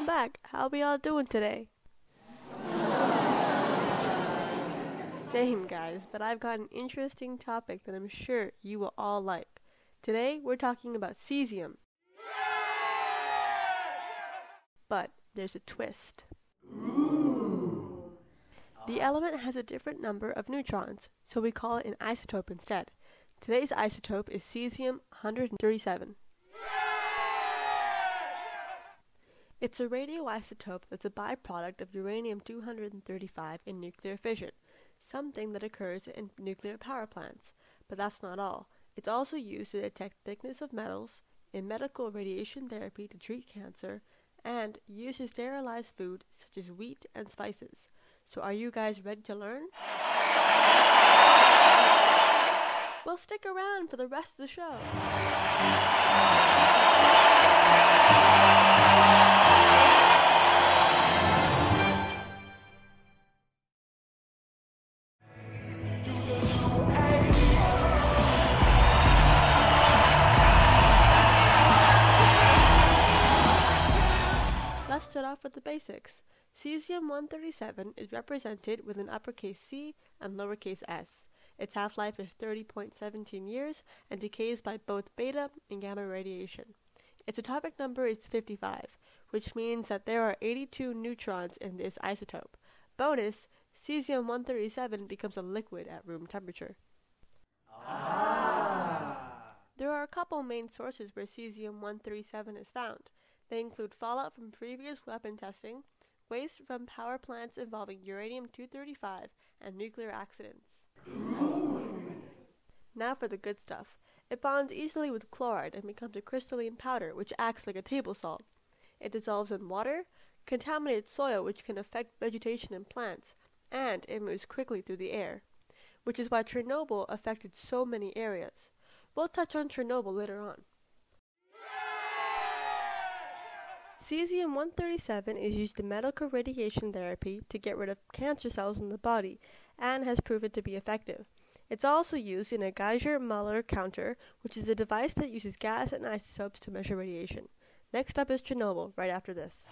welcome back. How we all doing today? Same, guys, but I've got an interesting topic that I'm sure you will all like. Today, we're talking about cesium. But there's a twist. The element has a different number of neutrons, so we call it an isotope instead. Today's isotope is cesium 137. It's a radioisotope that's a byproduct of uranium 235 in nuclear fission, something that occurs in nuclear power plants. But that's not all. It's also used to detect thickness of metals, in medical radiation therapy to treat cancer, and used to sterilize food such as wheat and spices. So are you guys ready to learn? Well, stick around for the rest of the show. Let's start off with the basics. Cesium-137 is represented with an uppercase C and lowercase s. Its half-life is 30.17 years and decays by both beta and gamma radiation. Its atomic number is 55, which means that there are 82 neutrons in this isotope. Bonus, cesium-137 becomes a liquid at room temperature. Ah. There are a couple main sources where cesium-137 is found. They include fallout from previous weapon testing, waste from power plants involving uranium-235, and nuclear accidents. Now for the good stuff. It bonds easily with chloride and becomes a crystalline powder which acts like a table salt. It dissolves in water, contaminated soil which can affect vegetation and plants, and it moves quickly through the air, which is why Chernobyl affected so many areas. We'll touch on Chernobyl later on. Cesium-137 is used in medical radiation therapy to get rid of cancer cells in the body and has proven to be effective. It's also used in a Geiger-Müller counter, which is a device that uses gas and isotopes to measure radiation. Next up is Chernobyl, right after this.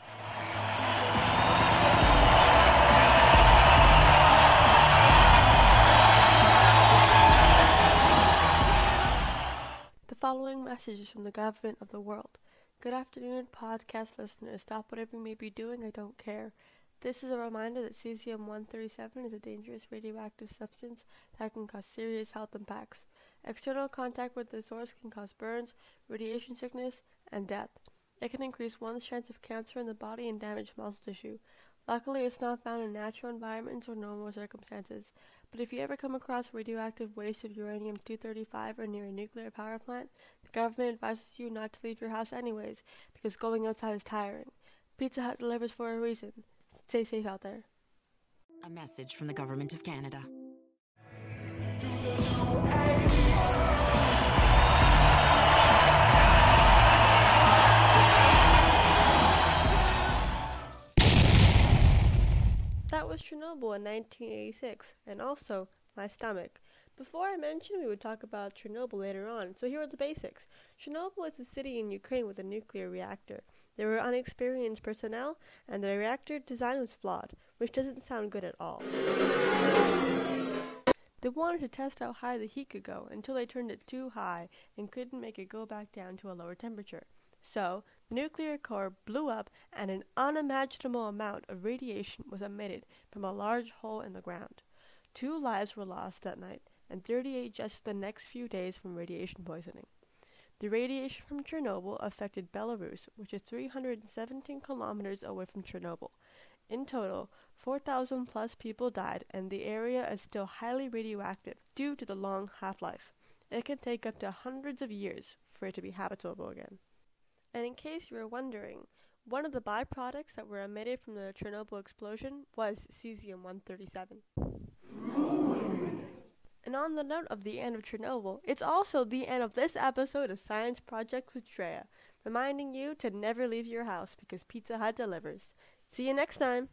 The following message is from the government of the world. Good afternoon, podcast listeners. Stop whatever you may be doing, I don't care. This is a reminder that cesium 137 is a dangerous radioactive substance that can cause serious health impacts. External contact with the source can cause burns, radiation sickness, and death. It can increase one's chance of cancer in the body and damage muscle tissue. Luckily, it's not found in natural environments or normal circumstances. But if you ever come across radioactive waste of uranium 235 or near a nuclear power plant, the government advises you not to leave your house anyways, because going outside is tiring. Pizza Hut delivers for a reason. Stay safe out there. A message from the Government of Canada. That was Chernobyl in 1986, and also my stomach. Before I mentioned we would talk about Chernobyl later on, so here are the basics. Chernobyl is a city in Ukraine with a nuclear reactor. There were unexperienced personnel, and the reactor design was flawed, which doesn't sound good at all. They wanted to test how high the heat could go until they turned it too high and couldn't make it go back down to a lower temperature. So, nuclear core blew up and an unimaginable amount of radiation was emitted from a large hole in the ground. Two lives were lost that night, and 38 just the next few days from radiation poisoning. The radiation from Chernobyl affected Belarus, which is 317 kilometers away from Chernobyl. In total, 4,000 plus people died, and the area is still highly radioactive due to the long half life. It can take up to hundreds of years for it to be habitable again. And in case you were wondering, one of the byproducts that were emitted from the Chernobyl explosion was cesium 137. And on the note of the end of Chernobyl, it's also the end of this episode of Science Projects with Treya, reminding you to never leave your house because Pizza Hut delivers. See you next time!